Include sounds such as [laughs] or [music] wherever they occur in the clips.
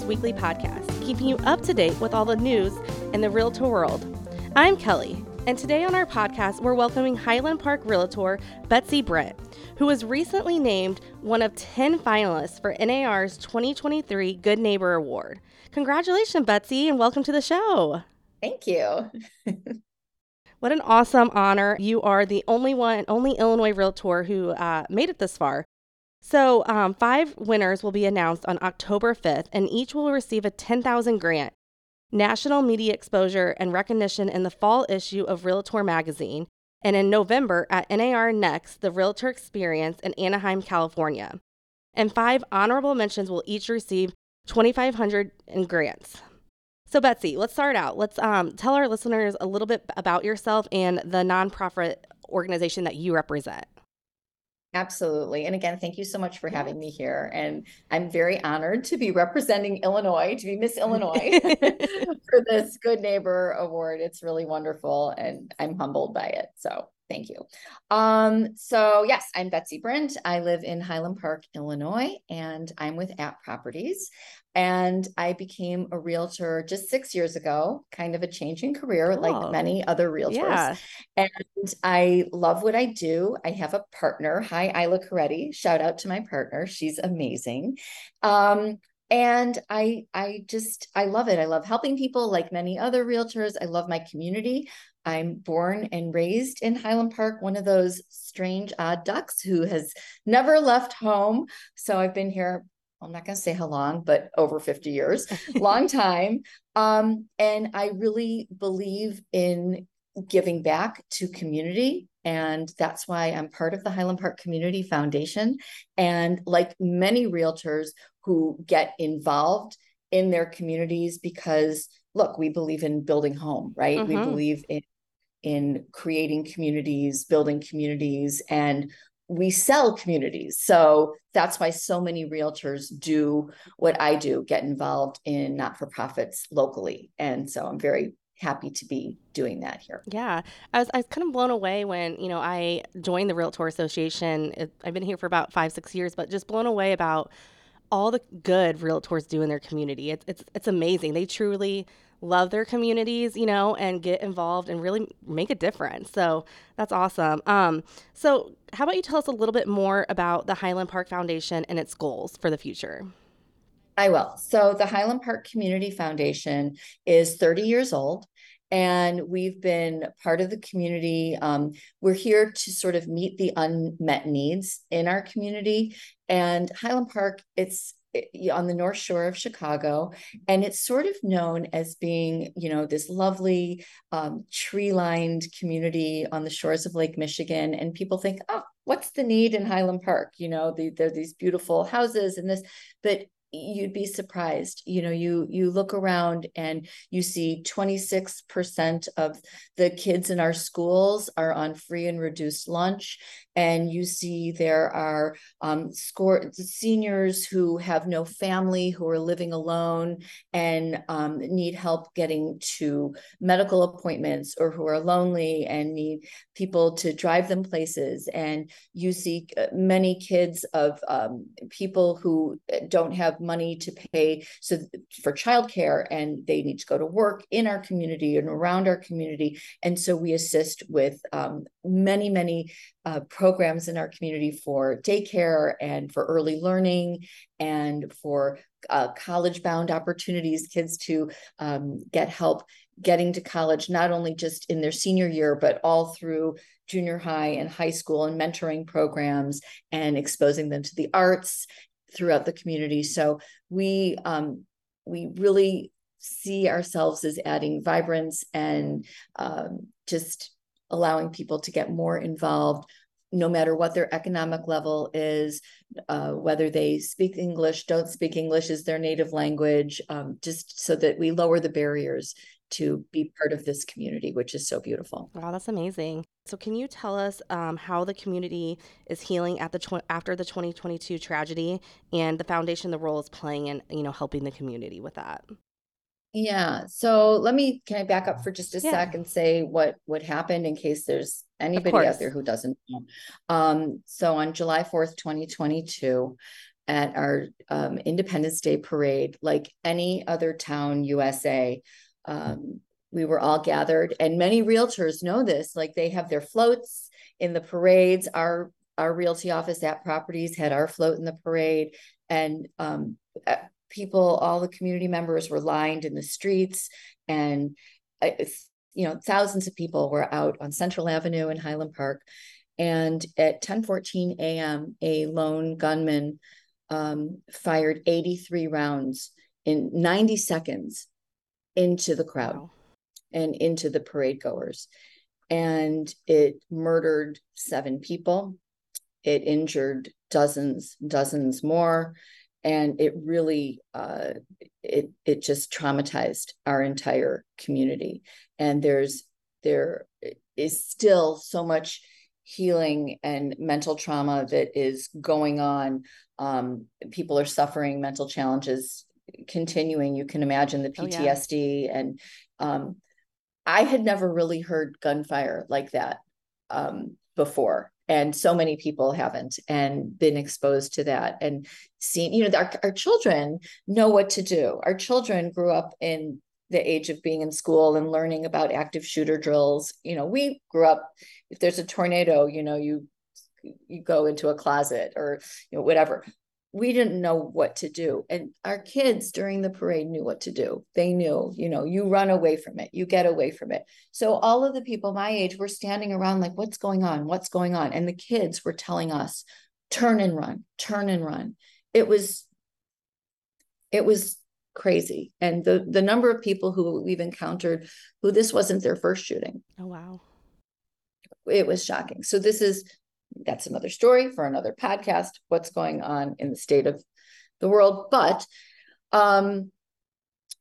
Realtors Weekly podcast, keeping you up to date with all the news in the realtor world. I'm Kelly, and today on our podcast, we're welcoming Highland Park Realtor Betsy Brint, who was recently named one of 10 finalists for NAR's 2023 Good Neighbor Award. Congratulations, Betsy, and welcome to the show. Thank you. [laughs] what an awesome honor. You are the only one, only Illinois Realtor who uh, made it this far. So, um, five winners will be announced on October 5th, and each will receive a 10,000 grant, national media exposure, and recognition in the fall issue of Realtor magazine, and in November at NAR Next, the Realtor Experience in Anaheim, California. And five honorable mentions will each receive 2,500 in grants. So, Betsy, let's start out. Let's um, tell our listeners a little bit about yourself and the nonprofit organization that you represent. Absolutely. And again, thank you so much for having me here. And I'm very honored to be representing Illinois, to be Miss Illinois [laughs] [laughs] for this Good Neighbor Award. It's really wonderful and I'm humbled by it. So Thank you. Um, so yes, I'm Betsy Brint. I live in Highland Park, Illinois, and I'm with @properties. And I became a realtor just six years ago, kind of a changing career cool. like many other realtors. Yeah. And I love what I do. I have a partner. Hi, Isla Coretti. Shout out to my partner. She's amazing. Um, and i i just i love it i love helping people like many other realtors i love my community I'm born and raised in Highland Park, one of those strange odd ducks who has never left home. So I've been here, I'm not going to say how long, but over 50 years, [laughs] long time. Um, and I really believe in giving back to community. And that's why I'm part of the Highland Park Community Foundation. And like many realtors who get involved in their communities because look we believe in building home right mm-hmm. we believe in in creating communities, building communities, and we sell communities. So that's why so many realtors do what I do, get involved in not for profits locally. And so I'm very happy to be doing that here. Yeah. I was, I was kind of blown away when, you know, I joined the Realtor Association. I've been here for about five, six years, but just blown away about all the good realtors do in their community. It's, it's, it's amazing. They truly love their communities, you know, and get involved and really make a difference. So that's awesome. Um, so, how about you tell us a little bit more about the Highland Park Foundation and its goals for the future? I will. So, the Highland Park Community Foundation is 30 years old and we've been part of the community. Um, we're here to sort of meet the unmet needs in our community. And Highland Park, it's on the north shore of chicago and it's sort of known as being you know this lovely um, tree lined community on the shores of lake michigan and people think oh what's the need in highland park you know the, there are these beautiful houses and this but you'd be surprised. You know you you look around and you see 26% of the kids in our schools are on free and reduced lunch and you see there are um, score seniors who have no family who are living alone and um, need help getting to medical appointments or who are lonely and need people to drive them places. And you see uh, many kids of um, people who uh, don't have money to pay so for childcare and they need to go to work in our community and around our community. And so we assist with um, many many uh, programs in our community for daycare and for early learning and for uh, college bound opportunities, kids to um, get help getting to college, not only just in their senior year, but all through junior high and high school and mentoring programs and exposing them to the arts throughout the community. So we um, we really see ourselves as adding vibrance and um, just allowing people to get more involved no matter what their economic level is, uh, whether they speak English, don't speak English is their native language, um, just so that we lower the barriers to be part of this community, which is so beautiful. Wow, that's amazing. So, can you tell us um, how the community is healing at the tw- after the 2022 tragedy, and the foundation, the role is playing in you know helping the community with that? Yeah. So let me can I back up for just a yeah. sec and say what what happened in case there's anybody out there who doesn't know. Um, so on July 4th, 2022, at our um, Independence Day parade, like any other town USA. Um, we were all gathered, and many realtors know this. Like they have their floats in the parades. Our our realty office at properties had our float in the parade, and um, people, all the community members were lined in the streets, and uh, you know thousands of people were out on Central Avenue in Highland Park. And at 10:14 a.m., a lone gunman um, fired 83 rounds in 90 seconds into the crowd wow. and into the parade goers. And it murdered seven people. It injured dozens, dozens more. And it really, uh, it it just traumatized our entire community. And there's there is still so much healing and mental trauma that is going on. Um, people are suffering mental challenges continuing. You can imagine the PTSD. Oh, yeah. And um, I had never really heard gunfire like that um, before. And so many people haven't and been exposed to that and seen, you know, our, our children know what to do. Our children grew up in the age of being in school and learning about active shooter drills. You know, we grew up, if there's a tornado, you know, you you go into a closet or you know whatever we didn't know what to do and our kids during the parade knew what to do they knew you know you run away from it you get away from it so all of the people my age were standing around like what's going on what's going on and the kids were telling us turn and run turn and run it was it was crazy. And the the number of people who we've encountered who this wasn't their first shooting. Oh wow. It was shocking. So this is that's another story for another podcast what's going on in the state of the world. But um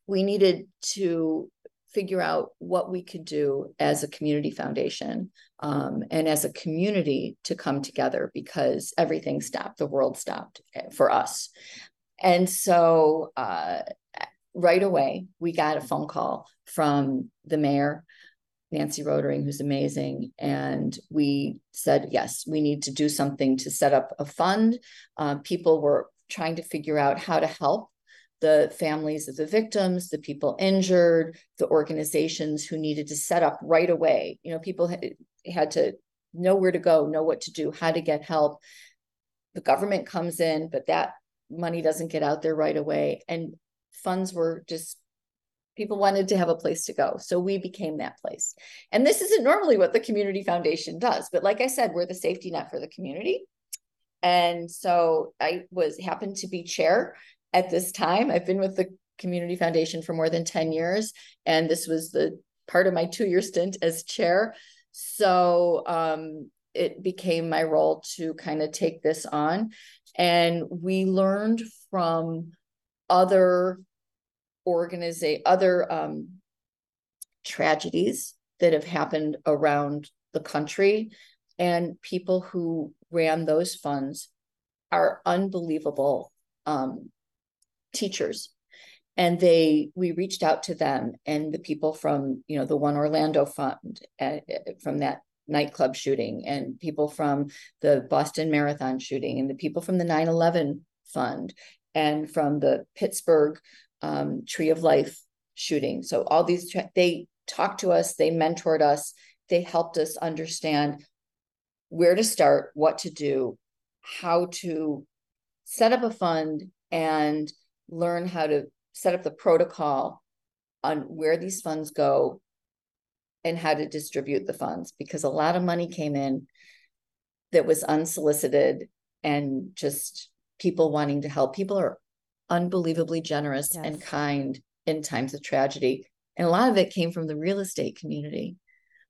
we needed to figure out what we could do as a community foundation um, and as a community to come together because everything stopped the world stopped eh, for us. And so uh, right away, we got a phone call from the mayor, Nancy Rotering, who's amazing. And we said, yes, we need to do something to set up a fund. Uh, people were trying to figure out how to help the families of the victims, the people injured, the organizations who needed to set up right away. You know, people had, had to know where to go, know what to do, how to get help. The government comes in, but that money doesn't get out there right away. And funds were just people wanted to have a place to go. So we became that place. And this isn't normally what the community foundation does but like i said we're the safety net for the community. And so i was happened to be chair at this time. I've been with the community foundation for more than 10 years and this was the part of my two year stint as chair. So um, it became my role to kind of take this on. And we learned from other organization, other um, tragedies that have happened around the country, and people who ran those funds are unbelievable um, teachers. And they, we reached out to them, and the people from, you know, the One Orlando Fund, uh, from that nightclub shooting, and people from the Boston Marathon shooting, and the people from the 9 11 Fund, and from the Pittsburgh um, Tree of Life shooting. So all these they talked to us, they mentored us, they helped us understand where to start, what to do, how to set up a fund and learn how to set up the protocol on where these funds go and how to distribute the funds because a lot of money came in that was unsolicited and just people wanting to help. People are unbelievably generous yes. and kind in times of tragedy. And a lot of it came from the real estate community.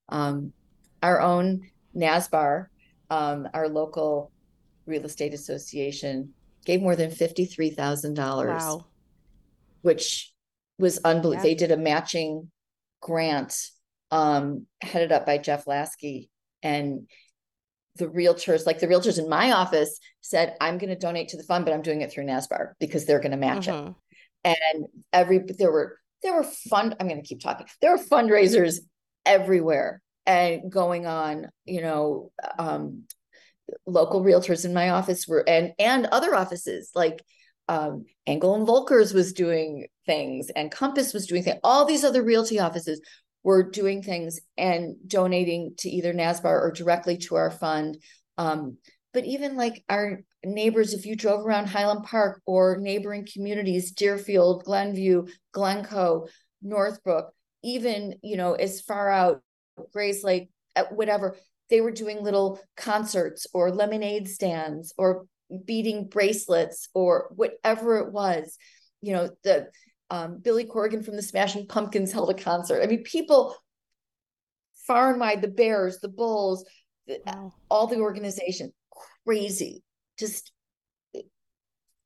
Um, our own NASBAR, um, our local real estate association, gave more than $53,000, wow. which was unbelievable. Yeah. They did a matching grant um, headed up by Jeff Lasky. And the realtors, like the realtors in my office, said, I'm going to donate to the fund, but I'm doing it through NASBAR because they're going to match mm-hmm. it. And every there were there were fund. I'm going to keep talking. There were fundraisers everywhere and going on. You know, um, local realtors in my office were and and other offices like um, Engel and Volkers was doing things and Compass was doing things. All these other realty offices were doing things and donating to either NASBAR or directly to our fund. Um, but even like our neighbors, if you drove around Highland Park or neighboring communities, Deerfield, Glenview, Glencoe, Northbrook, even, you know, as far out, Grayslake, Lake, whatever, they were doing little concerts or lemonade stands or beading bracelets or whatever it was. You know, the um, Billy Corgan from the Smashing Pumpkins held a concert. I mean, people far and wide, the Bears, the Bulls, the, wow. all the organization, crazy, just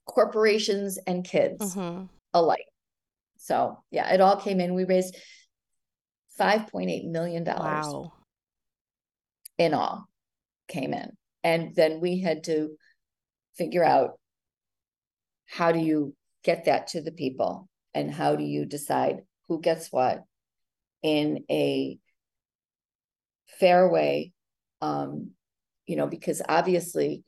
corporations and kids mm-hmm. alike. So yeah, it all came in. We raised five point eight million dollars. Wow. In all, came in, and then we had to figure out how do you get that to the people and how do you decide who gets what in a fair way um you know because obviously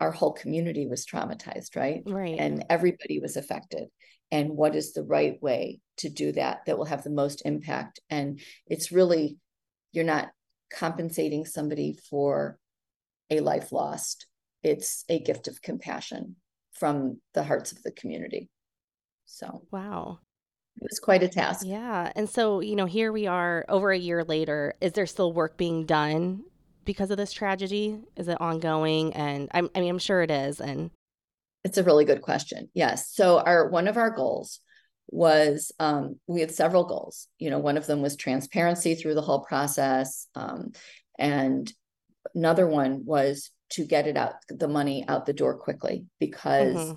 our whole community was traumatized right? Right. And everybody was affected. And what is the right way to do that that will have the most impact? And it's really you're not compensating somebody for a life lost. It's a gift of compassion from the hearts of the community so, wow. It was quite a task. Yeah. And so, you know, here we are over a year later. Is there still work being done because of this tragedy? Is it ongoing? And I'm, I mean, I'm sure it is. And it's a really good question. Yes. So, our one of our goals was um, we had several goals. You know, one of them was transparency through the whole process. Um, and another one was to get it out, the money out the door quickly because mm-hmm.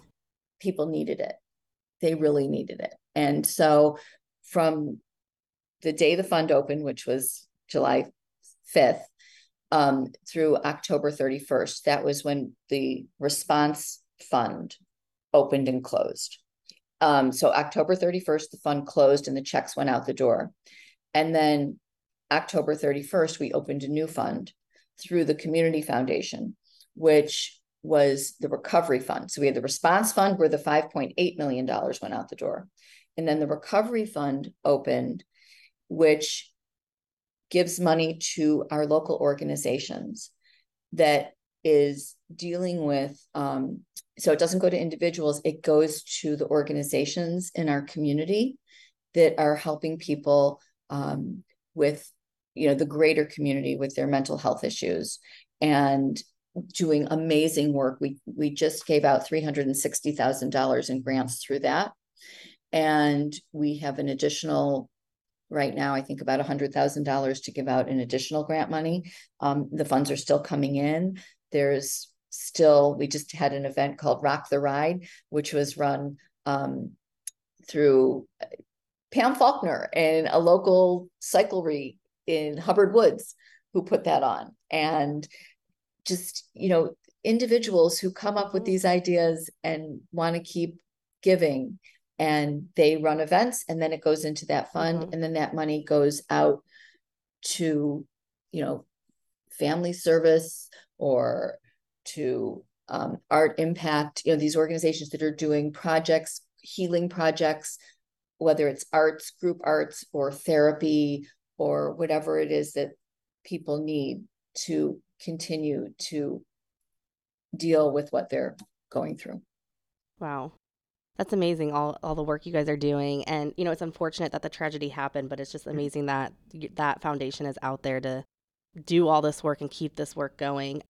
people needed it they really needed it. And so from the day the fund opened, which was July 5th, um, through October 31st, that was when the response fund opened and closed. Um, so October 31st, the fund closed and the checks went out the door. And then October 31st, we opened a new fund through the Community Foundation, which was the recovery fund. So we had the response fund where the $5.8 million went out the door. And then the recovery fund opened, which gives money to our local organizations that is dealing with um, so it doesn't go to individuals it goes to the organizations in our community that are helping people um, with you know the greater community with their mental health issues and doing amazing work. We we just gave out three hundred and sixty thousand dollars in grants through that, and we have an additional right now. I think about hundred thousand dollars to give out in additional grant money. Um, the funds are still coming in. There's still we just had an event called Rock the Ride, which was run um, through uh, Pam Faulkner and a local cyclery in Hubbard Woods who put that on and just you know individuals who come up with mm-hmm. these ideas and want to keep giving and they run events and then it goes into that fund mm-hmm. and then that money goes out to you know family service or to um, art impact you know these organizations that are doing projects healing projects whether it's arts group arts or therapy or whatever it is that people need to continue to deal with what they're going through. Wow. That's amazing all all the work you guys are doing and you know it's unfortunate that the tragedy happened but it's just amazing that that foundation is out there to do all this work and keep this work going.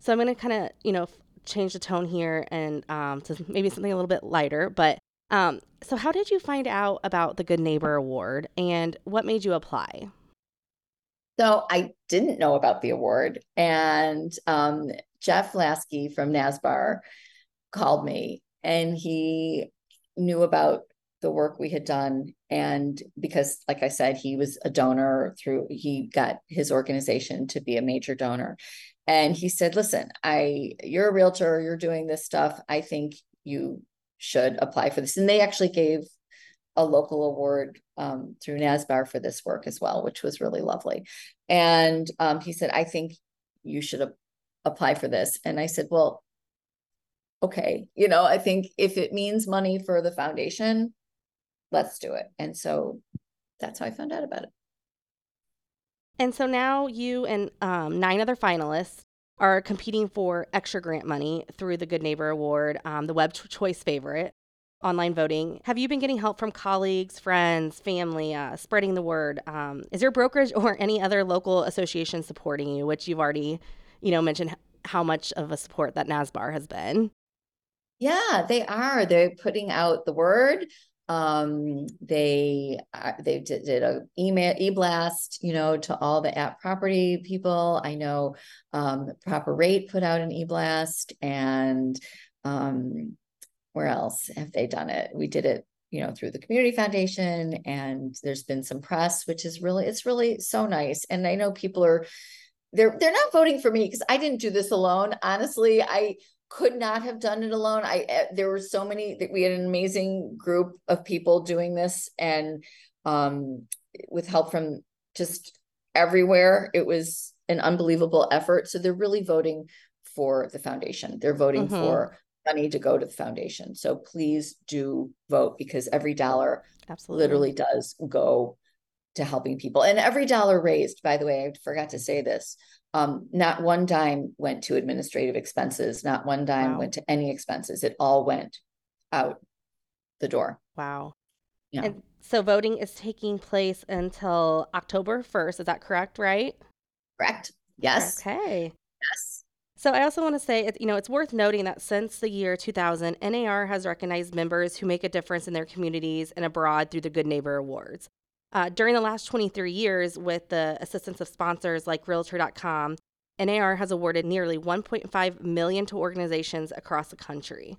So I'm going to kind of, you know, change the tone here and um, to [laughs] maybe something a little bit lighter, but um, so how did you find out about the Good Neighbor Award and what made you apply? So I didn't know about the award. And um, Jeff Lasky from NASBAR called me and he knew about the work we had done. And because, like I said, he was a donor through, he got his organization to be a major donor. And he said, listen, I, you're a realtor, you're doing this stuff. I think you should apply for this. And they actually gave a local award um, through NASBAR for this work as well, which was really lovely. And um, he said, I think you should apply for this. And I said, well, okay, you know, I think if it means money for the foundation, let's do it. And so that's how I found out about it. And so now you and um, nine other finalists are competing for extra grant money through the Good Neighbor Award, um, the Web Choice Favorite online voting. Have you been getting help from colleagues, friends, family, uh, spreading the word? Um, is your brokerage [laughs] or any other local association supporting you, which you've already, you know, mentioned how much of a support that NASBAR has been? Yeah, they are. They're putting out the word. Um, they uh, they did, did a email e blast, you know, to all the app property people. I know um, Proper Rate put out an e blast, and um, where else have they done it? We did it, you know, through the community foundation, and there's been some press, which is really it's really so nice. And I know people are they're they're not voting for me because I didn't do this alone. Honestly, I could not have done it alone. I eh, there were so many that we had an amazing group of people doing this, and um, with help from just everywhere. It was an unbelievable effort. So they're really voting for the foundation. They're voting mm-hmm. for money to go to the foundation. So please do vote because every dollar absolutely literally does go to helping people. And every dollar raised, by the way, I forgot to say this. Um, not one dime went to administrative expenses, not one dime wow. went to any expenses. It all went out the door. Wow. Yeah. And so voting is taking place until October 1st. Is that correct, right? Correct. Yes. Okay. Yes. So I also want to say, you know, it's worth noting that since the year 2000, NAR has recognized members who make a difference in their communities and abroad through the Good Neighbor Awards. Uh, during the last 23 years, with the assistance of sponsors like Realtor.com, NAR has awarded nearly 1.5 million to organizations across the country.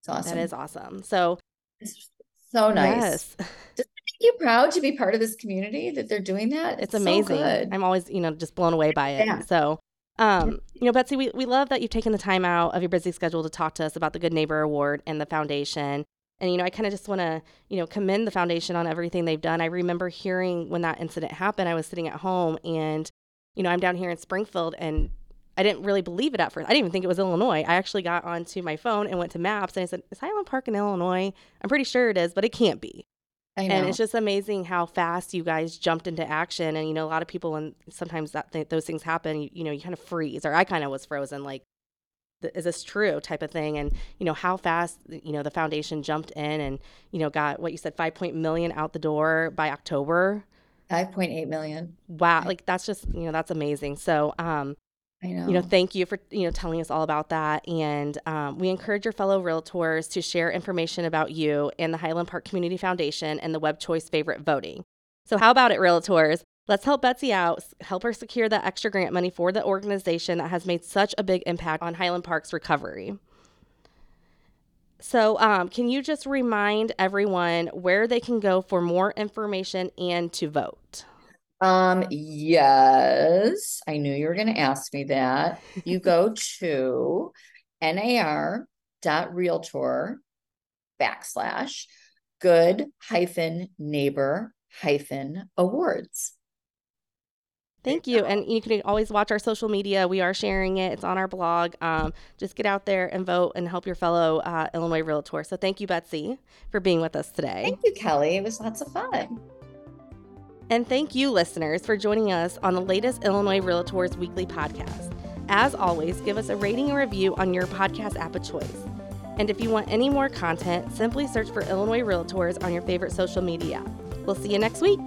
It's awesome. That is awesome. So, it's so nice. Yes. [laughs] Does it make you proud to be part of this community that they're doing that? It's, it's amazing. So I'm always, you know, just blown away by it. Yeah. So, um, you know, Betsy, we, we love that you've taken the time out of your busy schedule to talk to us about the Good Neighbor Award and the foundation. And, you know, I kind of just want to, you know, commend the foundation on everything they've done. I remember hearing when that incident happened, I was sitting at home and, you know, I'm down here in Springfield and I didn't really believe it at first. I didn't even think it was Illinois. I actually got onto my phone and went to maps and I said, Is Highland Park in Illinois? I'm pretty sure it is, but it can't be. And it's just amazing how fast you guys jumped into action. And you know, a lot of people, and sometimes that th- those things happen, you, you, know, you kind of freeze, or I kind of was frozen, like, is this true? type of thing and you know how fast you know the foundation jumped in and you know got what you said 5 point million out the door by october. 5.8 million. Wow like that's just you know that's amazing. So um know. You know, thank you for you know telling us all about that, and um, we encourage your fellow realtors to share information about you and the Highland Park Community Foundation and the Web Choice Favorite Voting. So, how about it, realtors? Let's help Betsy out, help her secure that extra grant money for the organization that has made such a big impact on Highland Park's recovery. So, um, can you just remind everyone where they can go for more information and to vote? Um, yes, I knew you were going to ask me that. You [laughs] go to nar.realtor backslash good hyphen neighbor hyphen awards. Thank you. And you can always watch our social media. We are sharing it, it's on our blog. Um, just get out there and vote and help your fellow uh, Illinois Realtor. So thank you, Betsy, for being with us today. Thank you, Kelly. It was lots of fun. And thank you, listeners, for joining us on the latest Illinois Realtors Weekly podcast. As always, give us a rating and review on your podcast app of choice. And if you want any more content, simply search for Illinois Realtors on your favorite social media. We'll see you next week.